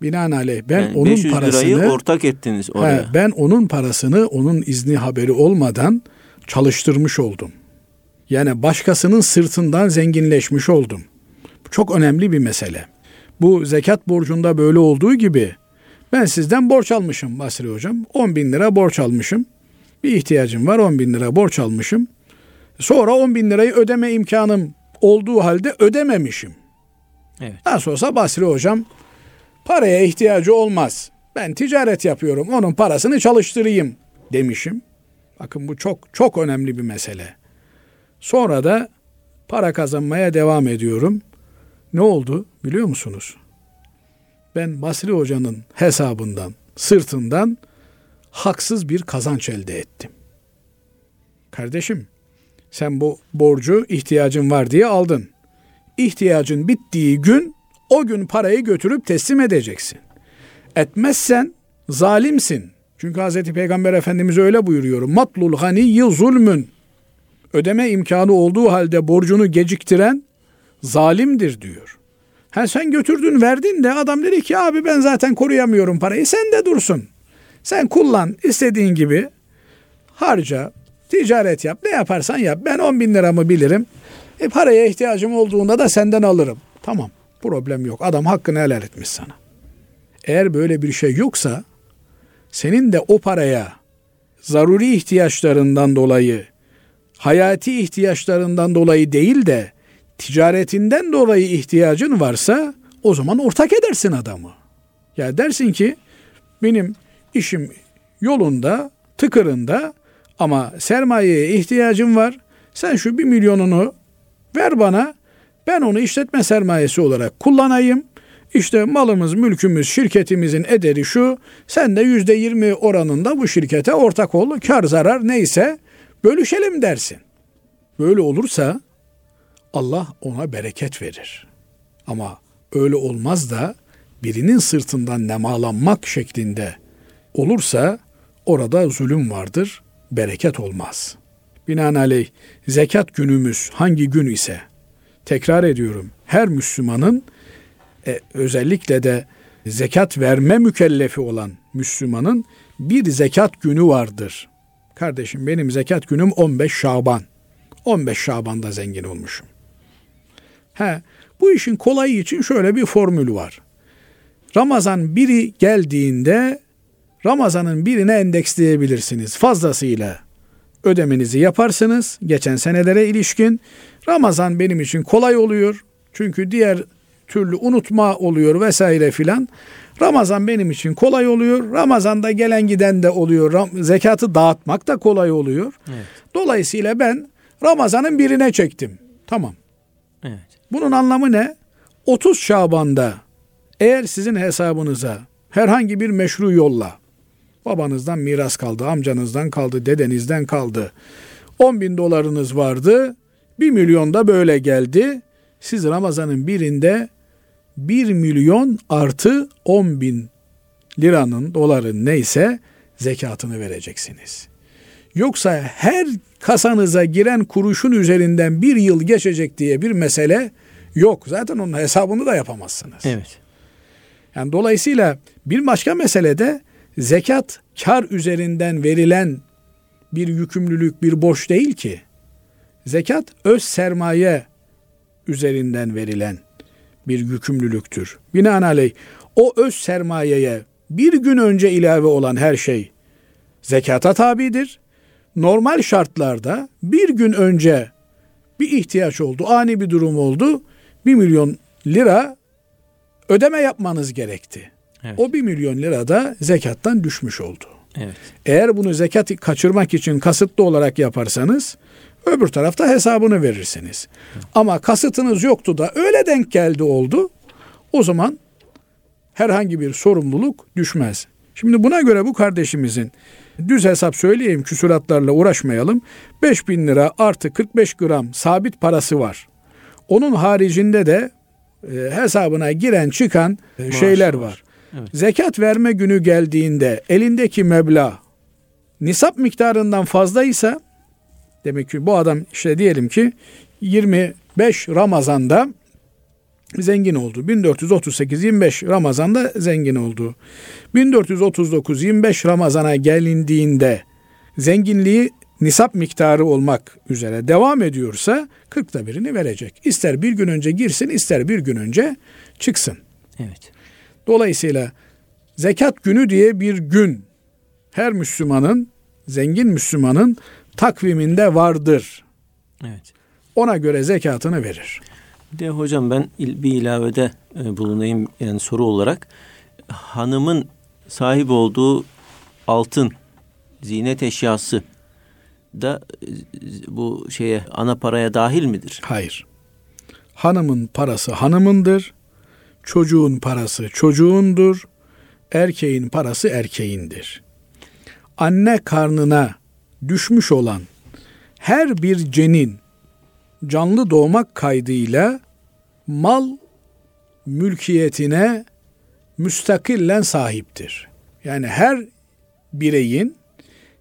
B: Binaenaleyh ben yani onun 500 parasını lirayı
A: ortak ettiniz oraya. He,
B: ben onun parasını onun izni haberi olmadan çalıştırmış oldum. Yani başkasının sırtından zenginleşmiş oldum. Çok önemli bir mesele. Bu zekat borcunda böyle olduğu gibi ben sizden borç almışım Basri Hocam. 10 bin lira borç almışım. Bir ihtiyacım var 10 bin lira borç almışım. Sonra 10 bin lirayı ödeme imkanım olduğu halde ödememişim. Evet. Nasıl olsa Basri Hocam paraya ihtiyacı olmaz. Ben ticaret yapıyorum onun parasını çalıştırayım demişim. Bakın bu çok çok önemli bir mesele. Sonra da para kazanmaya devam ediyorum. Ne oldu biliyor musunuz? Ben Basri Hoca'nın hesabından, sırtından haksız bir kazanç elde ettim. Kardeşim, sen bu borcu ihtiyacın var diye aldın. İhtiyacın bittiği gün o gün parayı götürüp teslim edeceksin. Etmezsen zalimsin. Çünkü Hz. Peygamber Efendimiz öyle buyuruyor. Matlul haniyyi zulmün. Ödeme imkanı olduğu halde borcunu geciktiren zalimdir diyor. Ha sen götürdün verdin de adam dedi ki abi ben zaten koruyamıyorum parayı sen de dursun. Sen kullan istediğin gibi harca ticaret yap ne yaparsan yap ben 10 bin liramı bilirim. E paraya ihtiyacım olduğunda da senden alırım. Tamam problem yok adam hakkını helal etmiş sana. Eğer böyle bir şey yoksa senin de o paraya zaruri ihtiyaçlarından dolayı hayati ihtiyaçlarından dolayı değil de ticaretinden dolayı ihtiyacın varsa o zaman ortak edersin adamı. Ya dersin ki benim işim yolunda, tıkırında ama sermayeye ihtiyacım var. Sen şu bir milyonunu ver bana. Ben onu işletme sermayesi olarak kullanayım. İşte malımız, mülkümüz, şirketimizin ederi şu. Sen de yüzde yirmi oranında bu şirkete ortak ol. Kar zarar neyse bölüşelim dersin. Böyle olursa Allah ona bereket verir. Ama öyle olmaz da birinin sırtından nemalanmak şeklinde olursa orada zulüm vardır, bereket olmaz. Binaenaleyh zekat günümüz hangi gün ise tekrar ediyorum her Müslümanın e, özellikle de zekat verme mükellefi olan Müslümanın bir zekat günü vardır. Kardeşim benim zekat günüm 15 Şaban. 15 Şaban'da zengin olmuşum. He, bu işin kolayı için şöyle bir formül var. Ramazan biri geldiğinde Ramazan'ın birine endeksleyebilirsiniz fazlasıyla. ödemenizi yaparsınız. Geçen senelere ilişkin Ramazan benim için kolay oluyor. Çünkü diğer türlü unutma oluyor vesaire filan. Ramazan benim için kolay oluyor. Ramazan'da gelen giden de oluyor. Zekatı dağıtmak da kolay oluyor. Evet. Dolayısıyla ben Ramazan'ın birine çektim. Tamam. Bunun anlamı ne? 30 Şaban'da eğer sizin hesabınıza herhangi bir meşru yolla babanızdan miras kaldı, amcanızdan kaldı, dedenizden kaldı. 10 bin dolarınız vardı. 1 milyon da böyle geldi. Siz Ramazan'ın birinde 1 milyon artı 10 bin liranın, doların neyse zekatını vereceksiniz. Yoksa her kasanıza giren kuruşun üzerinden bir yıl geçecek diye bir mesele yok. Zaten onun hesabını da yapamazsınız.
A: Evet.
B: Yani dolayısıyla bir başka mesele de zekat kar üzerinden verilen bir yükümlülük, bir borç değil ki. Zekat öz sermaye üzerinden verilen bir yükümlülüktür. Binaenaleyh o öz sermayeye bir gün önce ilave olan her şey zekata tabidir. Normal şartlarda bir gün önce bir ihtiyaç oldu, ani bir durum oldu. Bir milyon lira ödeme yapmanız gerekti. Evet. O bir milyon lira da zekattan düşmüş oldu.
A: Evet.
B: Eğer bunu zekat kaçırmak için kasıtlı olarak yaparsanız öbür tarafta hesabını verirsiniz. Evet. Ama kasıtınız yoktu da öyle denk geldi oldu. O zaman herhangi bir sorumluluk düşmez. Şimdi buna göre bu kardeşimizin düz hesap söyleyeyim küsuratlarla uğraşmayalım. 5 bin lira artı 45 gram sabit parası var. Onun haricinde de e, hesabına giren çıkan e, şeyler var. var. Evet. Zekat verme günü geldiğinde elindeki meblağ nisap miktarından fazlaysa demek ki bu adam işte diyelim ki 25 Ramazan'da zengin oldu. 1438 25 Ramazan'da zengin oldu. 1439 25 Ramazan'a gelindiğinde zenginliği nisap miktarı olmak üzere devam ediyorsa 40'ta birini verecek. İster bir gün önce girsin, ister bir gün önce çıksın.
A: Evet.
B: Dolayısıyla zekat günü diye bir gün her Müslümanın, zengin Müslümanın takviminde vardır.
A: Evet.
B: Ona göre zekatını verir.
A: Bir de hocam ben bir ilavede e, bulunayım yani soru olarak. Hanımın sahip olduğu altın, zinet eşyası da e, bu şeye ana paraya dahil midir?
B: Hayır. Hanımın parası hanımındır. Çocuğun parası çocuğundur. Erkeğin parası erkeğindir. Anne karnına düşmüş olan her bir cenin canlı doğmak kaydıyla mal mülkiyetine müstakillen sahiptir. Yani her bireyin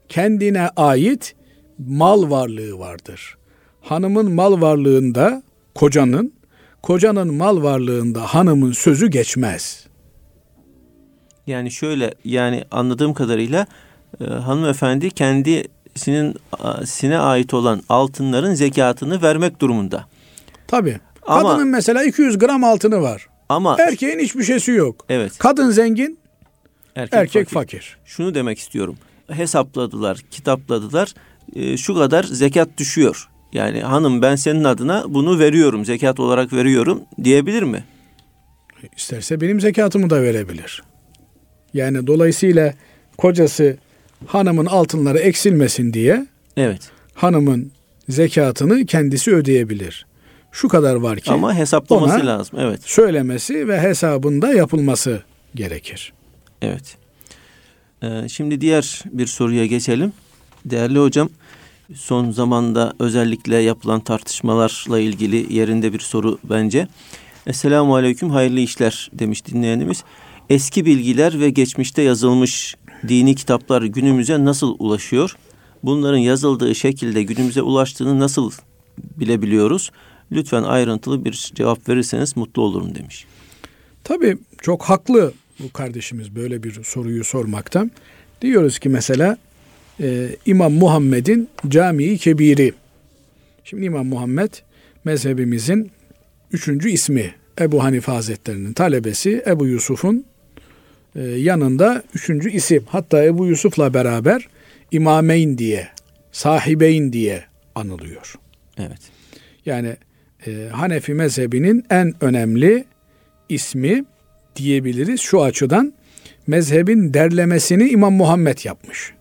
B: kendine ait mal varlığı vardır. Hanımın mal varlığında kocanın, kocanın mal varlığında hanımın sözü geçmez.
A: Yani şöyle yani anladığım kadarıyla e, hanımefendi kendisinin sine ait olan altınların zekatını vermek durumunda.
B: Tabi. Kadının mesela 200 gram altını var. Ama erkeğin hiçbir şeysi yok.
A: Evet.
B: Kadın zengin, erkek, erkek fakir. fakir.
A: Şunu demek istiyorum. Hesapladılar, kitapladılar. E, şu kadar zekat düşüyor. Yani hanım ben senin adına bunu veriyorum, zekat olarak veriyorum diyebilir mi?
B: İsterse benim zekatımı da verebilir. Yani dolayısıyla kocası hanımın altınları eksilmesin diye
A: evet.
B: hanımın zekatını kendisi ödeyebilir. Şu kadar var ki
A: ama hesaplaması lazım. Evet.
B: Söylemesi ve hesabında yapılması gerekir.
A: Evet. Ee, şimdi diğer bir soruya geçelim. Değerli hocam, son zamanda özellikle yapılan tartışmalarla ilgili yerinde bir soru bence. Esselamu Aleyküm, hayırlı işler demiş dinleyenimiz. Eski bilgiler ve geçmişte yazılmış dini kitaplar günümüze nasıl ulaşıyor? Bunların yazıldığı şekilde günümüze ulaştığını nasıl bilebiliyoruz? Lütfen ayrıntılı bir cevap verirseniz mutlu olurum demiş.
B: Tabii çok haklı bu kardeşimiz böyle bir soruyu sormaktan. Diyoruz ki mesela e, İmam Muhammed'in Camii Kebiri. Şimdi İmam Muhammed mezhebimizin üçüncü ismi. Ebu Hanife Hazretleri'nin talebesi Ebu Yusuf'un yanında üçüncü isim. Hatta Ebu Yusuf'la beraber İmameyn diye sahibeyn diye anılıyor.
A: Evet.
B: Yani e, Hanefi mezhebinin en önemli ismi diyebiliriz şu açıdan mezhebin derlemesini İmam Muhammed yapmış.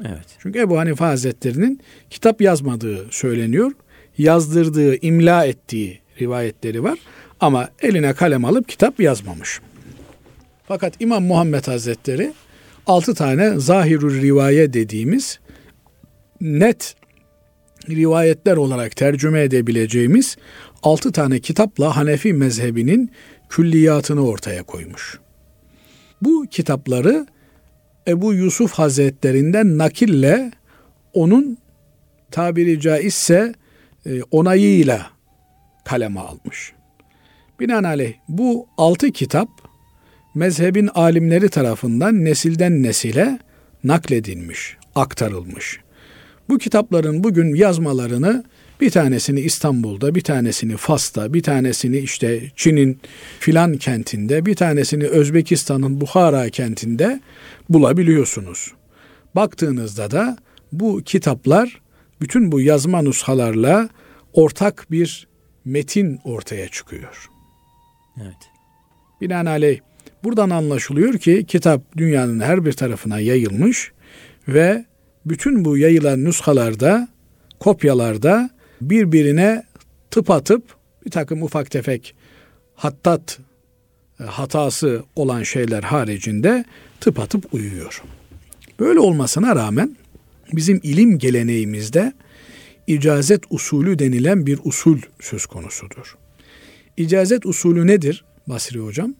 A: Evet.
B: Çünkü Ebu Hanife Hazretleri'nin kitap yazmadığı söyleniyor. Yazdırdığı, imla ettiği rivayetleri var. Ama eline kalem alıp kitap yazmamış. Fakat İmam Muhammed Hazretleri altı tane zahirul rivaye dediğimiz net rivayetler olarak tercüme edebileceğimiz altı tane kitapla Hanefi mezhebinin külliyatını ortaya koymuş. Bu kitapları Ebu Yusuf Hazretlerinden nakille onun tabiri caizse e, onayıyla kaleme almış. Binaenaleyh bu altı kitap mezhebin alimleri tarafından nesilden nesile nakledilmiş, aktarılmış. Bu kitapların bugün yazmalarını bir tanesini İstanbul'da, bir tanesini Fas'ta, bir tanesini işte Çin'in filan kentinde, bir tanesini Özbekistan'ın Buhara kentinde bulabiliyorsunuz. Baktığınızda da bu kitaplar bütün bu yazma nushalarla ortak bir metin ortaya çıkıyor.
A: Evet.
B: Binaenaleyh buradan anlaşılıyor ki kitap dünyanın her bir tarafına yayılmış ve bütün bu yayılan nüshalarda, kopyalarda birbirine tıpatıp bir takım ufak tefek hattat e, hatası olan şeyler haricinde tıpatıp uyuyor. Böyle olmasına rağmen bizim ilim geleneğimizde icazet usulü denilen bir usul söz konusudur. İcazet usulü nedir Basri Hocam?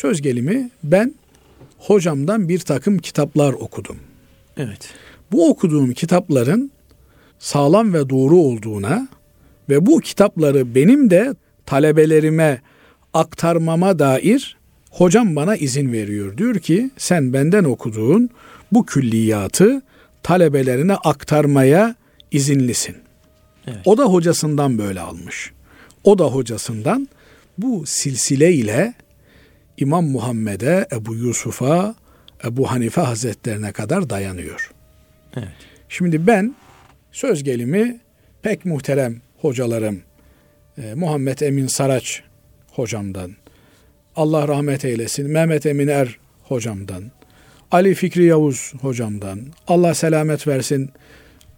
B: Söz gelimi ben hocamdan bir takım kitaplar okudum.
A: Evet.
B: Bu okuduğum kitapların sağlam ve doğru olduğuna ve bu kitapları benim de talebelerime aktarmama dair hocam bana izin veriyor. Diyor ki sen benden okuduğun bu külliyatı talebelerine aktarmaya izinlisin.
A: Evet.
B: O da hocasından böyle almış. O da hocasından bu silsile ile İmam Muhammed'e, Ebu Yusuf'a, Ebu Hanife Hazretlerine kadar dayanıyor.
A: Evet.
B: Şimdi ben söz gelimi pek muhterem hocalarım e, Muhammed Emin Saraç hocamdan, Allah rahmet eylesin Mehmet Emin Er hocamdan, Ali Fikri Yavuz hocamdan, Allah selamet versin,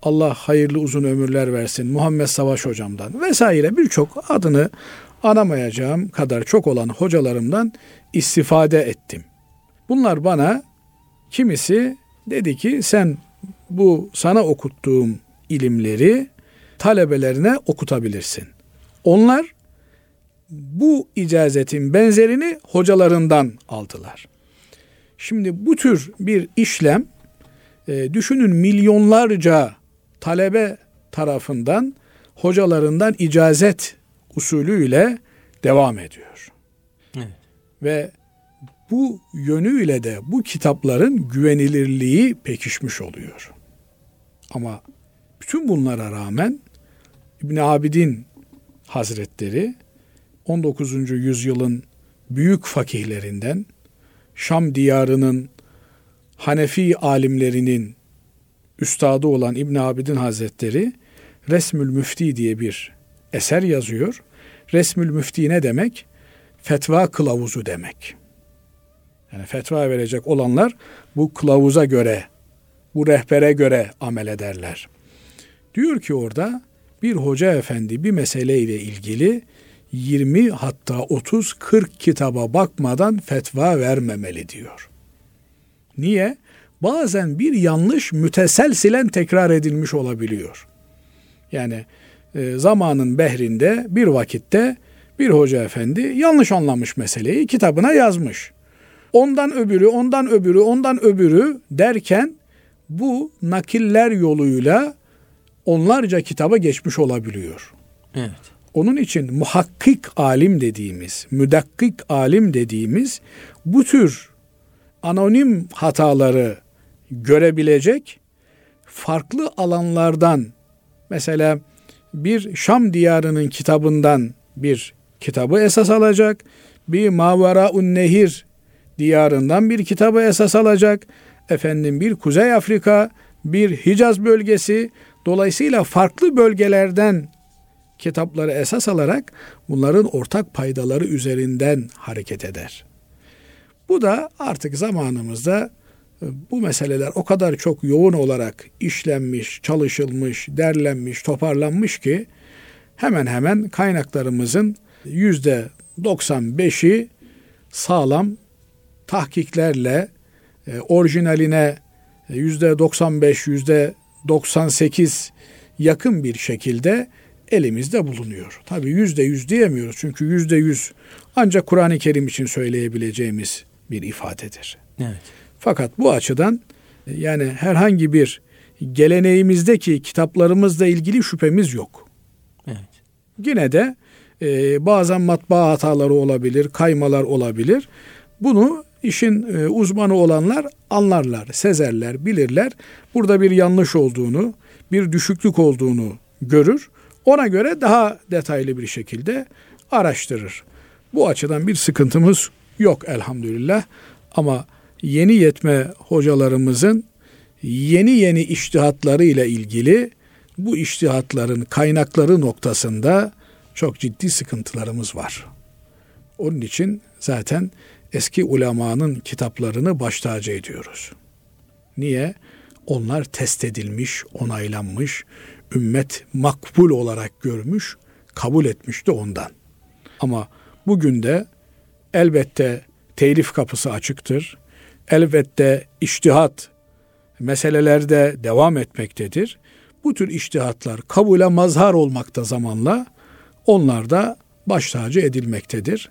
B: Allah hayırlı uzun ömürler versin Muhammed Savaş hocamdan vesaire birçok adını anamayacağım kadar çok olan hocalarımdan istifade ettim. Bunlar bana kimisi dedi ki sen bu sana okuttuğum ilimleri talebelerine okutabilirsin. Onlar bu icazetin benzerini hocalarından aldılar. Şimdi bu tür bir işlem e, düşünün milyonlarca talebe tarafından hocalarından icazet usulüyle devam ediyor.
A: Evet.
B: Ve bu yönüyle de bu kitapların güvenilirliği pekişmiş oluyor. Ama bütün bunlara rağmen İbn Abidin Hazretleri 19. yüzyılın büyük fakihlerinden Şam diyarının Hanefi alimlerinin üstadı olan İbn Abidin Hazretleri Resmül Müfti diye bir eser yazıyor. Resmül Müfti ne demek? Fetva kılavuzu demek. Yani fetva verecek olanlar bu kılavuza göre, bu rehbere göre amel ederler. Diyor ki orada bir hoca efendi bir meseleyle ilgili 20 hatta 30 40 kitaba bakmadan fetva vermemeli diyor. Niye? Bazen bir yanlış müteselsilen tekrar edilmiş olabiliyor. Yani e, zamanın behrinde bir vakitte bir hoca efendi yanlış anlamış meseleyi kitabına yazmış. Ondan öbürü, ondan öbürü, ondan öbürü derken bu nakiller yoluyla onlarca kitaba geçmiş olabiliyor.
A: Evet.
B: Onun için muhakkik alim dediğimiz, müdakkik alim dediğimiz bu tür anonim hataları görebilecek farklı alanlardan mesela bir Şam diyarının kitabından bir kitabı esas alacak, bir Mavaraun Nehir diyarından bir kitabı esas alacak, efendim bir Kuzey Afrika, bir Hicaz bölgesi, Dolayısıyla farklı bölgelerden kitapları esas alarak bunların ortak paydaları üzerinden hareket eder. Bu da artık zamanımızda bu meseleler o kadar çok yoğun olarak işlenmiş, çalışılmış, derlenmiş, toparlanmış ki hemen hemen kaynaklarımızın yüzde 95'i sağlam tahkiklerle e, orijinaline e, yüzde 95, yüzde 98 yakın bir şekilde elimizde bulunuyor. Tabi yüzde yüz diyemiyoruz çünkü yüzde yüz ancak Kur'an-ı Kerim için söyleyebileceğimiz bir ifadedir. Evet. Fakat bu açıdan e, yani herhangi bir geleneğimizdeki kitaplarımızla ilgili şüphemiz yok. Evet. Yine de e, bazen matbaa hataları olabilir, kaymalar olabilir. Bunu işin e, uzmanı olanlar anlarlar, sezerler, bilirler. Burada bir yanlış olduğunu, bir düşüklük olduğunu görür. Ona göre daha detaylı bir şekilde araştırır. Bu açıdan bir sıkıntımız yok elhamdülillah. Ama yeni yetme hocalarımızın yeni yeni iştihatları ile ilgili bu iştihatların kaynakları noktasında çok ciddi sıkıntılarımız var. Onun için zaten eski ulemanın kitaplarını baş tacı ediyoruz. Niye? Onlar test edilmiş, onaylanmış, ümmet makbul olarak görmüş, kabul etmişti ondan. Ama bugün de elbette telif kapısı açıktır. Elbette iştihat meselelerde devam etmektedir. Bu tür iştihatlar kabule mazhar olmakta zamanla onlar da baş tacı edilmektedir.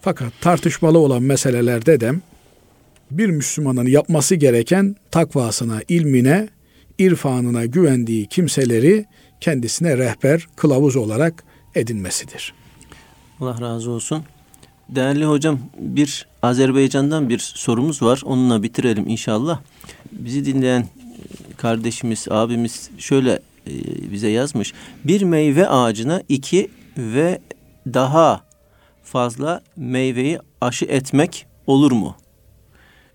B: Fakat tartışmalı olan meselelerde de bir Müslümanın yapması gereken takvasına, ilmine, irfanına güvendiği kimseleri kendisine rehber, kılavuz olarak edinmesidir.
A: Allah razı olsun. Değerli hocam bir Azerbaycan'dan bir sorumuz var. Onunla bitirelim inşallah. Bizi dinleyen kardeşimiz, abimiz şöyle e, bize yazmış. Bir meyve ağacına iki ve daha fazla meyveyi aşı etmek olur mu?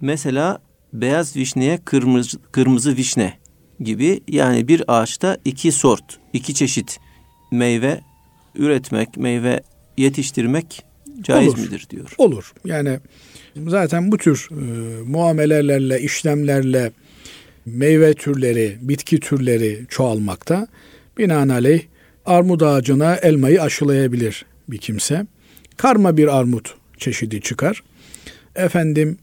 A: Mesela beyaz vişneye kırmızı, kırmızı vişne gibi yani bir ağaçta iki sort, iki çeşit meyve üretmek, meyve yetiştirmek caiz olur, midir diyor.
B: Olur. Yani zaten bu tür e, muamelelerle, işlemlerle meyve türleri, bitki türleri çoğalmakta. Binaenaleyh armut ağacına elmayı aşılayabilir bir kimse. Karma bir armut çeşidi çıkar. Efendim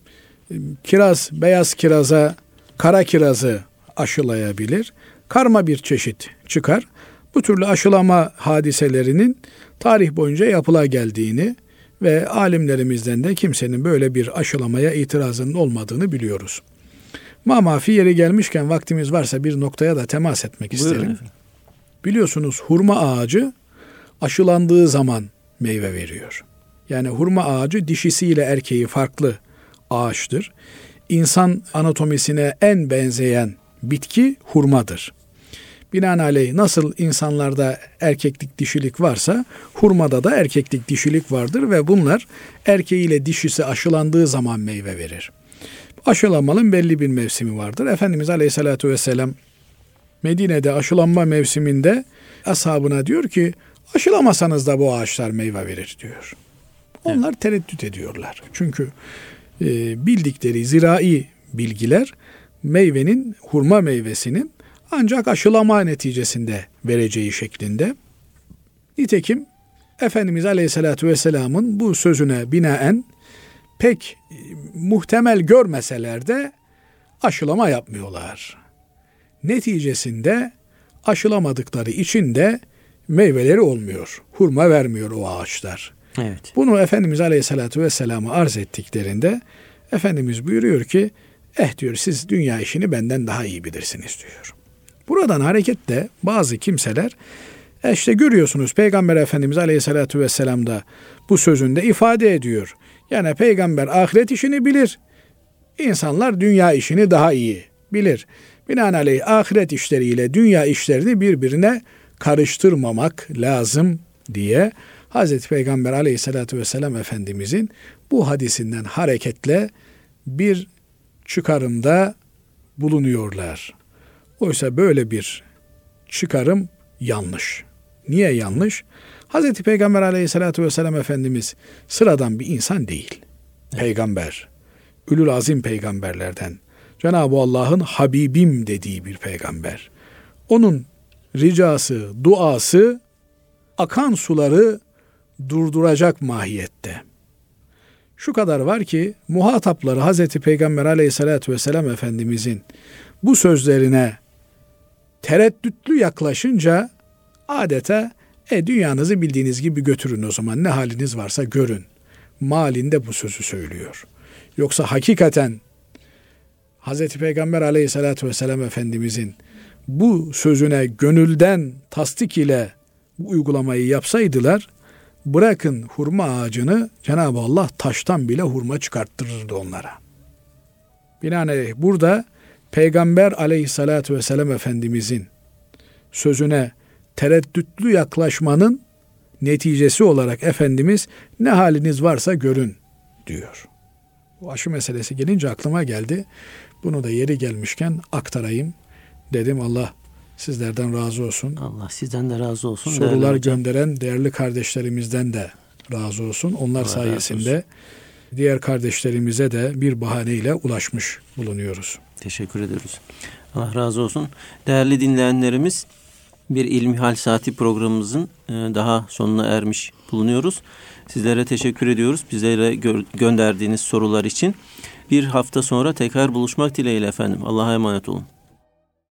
B: kiraz, beyaz kiraza kara kirazı aşılayabilir. Karma bir çeşit çıkar. Bu türlü aşılama hadiselerinin tarih boyunca yapıla geldiğini ve alimlerimizden de kimsenin böyle bir aşılamaya itirazının olmadığını biliyoruz. Mamafi yeri gelmişken vaktimiz varsa bir noktaya da temas etmek isterim. Biliyorsunuz hurma ağacı aşılandığı zaman meyve veriyor. Yani hurma ağacı dişisiyle erkeği farklı ağaçtır. İnsan anatomisine en benzeyen bitki hurmadır. Binaenaleyh nasıl insanlarda erkeklik dişilik varsa hurmada da erkeklik dişilik vardır ve bunlar erkeğiyle dişisi aşılandığı zaman meyve verir. Aşılamanın belli bir mevsimi vardır. Efendimiz Aleyhisselatü Vesselam Medine'de aşılanma mevsiminde ashabına diyor ki aşılamasanız da bu ağaçlar meyve verir diyor. Onlar evet. tereddüt ediyorlar. Çünkü e, bildikleri zirai bilgiler meyvenin, hurma meyvesinin ancak aşılama neticesinde vereceği şeklinde. Nitekim Efendimiz Aleyhisselatü Vesselam'ın bu sözüne binaen pek e, muhtemel görmeseler de aşılama yapmıyorlar. Neticesinde aşılamadıkları için de meyveleri olmuyor. Hurma vermiyor o ağaçlar. Evet. Bunu Efendimiz Aleyhisselatü Vesselam'a arz ettiklerinde Efendimiz buyuruyor ki eh diyor siz dünya işini benden daha iyi bilirsiniz diyor. Buradan hareketle bazı kimseler e işte görüyorsunuz Peygamber Efendimiz Aleyhisselatü Vesselam da bu sözünde ifade ediyor. Yani peygamber ahiret işini bilir. İnsanlar dünya işini daha iyi bilir. Binaenaleyh ahiret işleriyle dünya işlerini birbirine karıştırmamak lazım diye Hazreti Peygamber aleyhissalatü vesselam Efendimizin bu hadisinden hareketle bir çıkarımda bulunuyorlar. Oysa böyle bir çıkarım yanlış. Niye yanlış? Hazreti Peygamber aleyhissalatü vesselam Efendimiz sıradan bir insan değil. Peygamber. Ülül azim peygamberlerden. Cenab-ı Allah'ın Habibim dediği bir peygamber. Onun ricası, duası akan suları durduracak mahiyette. Şu kadar var ki muhatapları Hazreti Peygamber aleyhissalatü vesselam Efendimizin bu sözlerine tereddütlü yaklaşınca adeta e dünyanızı bildiğiniz gibi götürün o zaman ne haliniz varsa görün. Malinde bu sözü söylüyor. Yoksa hakikaten Hazreti Peygamber aleyhissalatü vesselam Efendimizin bu sözüne gönülden tasdik ile bu uygulamayı yapsaydılar bırakın hurma ağacını Cenab-ı Allah taştan bile hurma çıkarttırırdı onlara. Binaenaleyh burada Peygamber aleyhissalatü vesselam Efendimizin sözüne tereddütlü yaklaşmanın neticesi olarak Efendimiz ne haliniz varsa görün diyor. Bu aşı meselesi gelince aklıma geldi. Bunu da yeri gelmişken aktarayım. Dedim Allah sizlerden razı olsun.
A: Allah sizden de razı olsun.
B: Sorular değerli gönderen değerli kardeşlerimizden de razı olsun. Onlar Allah sayesinde diğer kardeşlerimize de bir bahaneyle ulaşmış bulunuyoruz.
A: Teşekkür ediyoruz. Allah razı olsun. Değerli dinleyenlerimiz bir İlmihal Saati programımızın e, daha sonuna ermiş bulunuyoruz. Sizlere teşekkür ediyoruz. Bizlere gö- gönderdiğiniz sorular için. Bir hafta sonra tekrar buluşmak dileğiyle efendim. Allah'a emanet olun.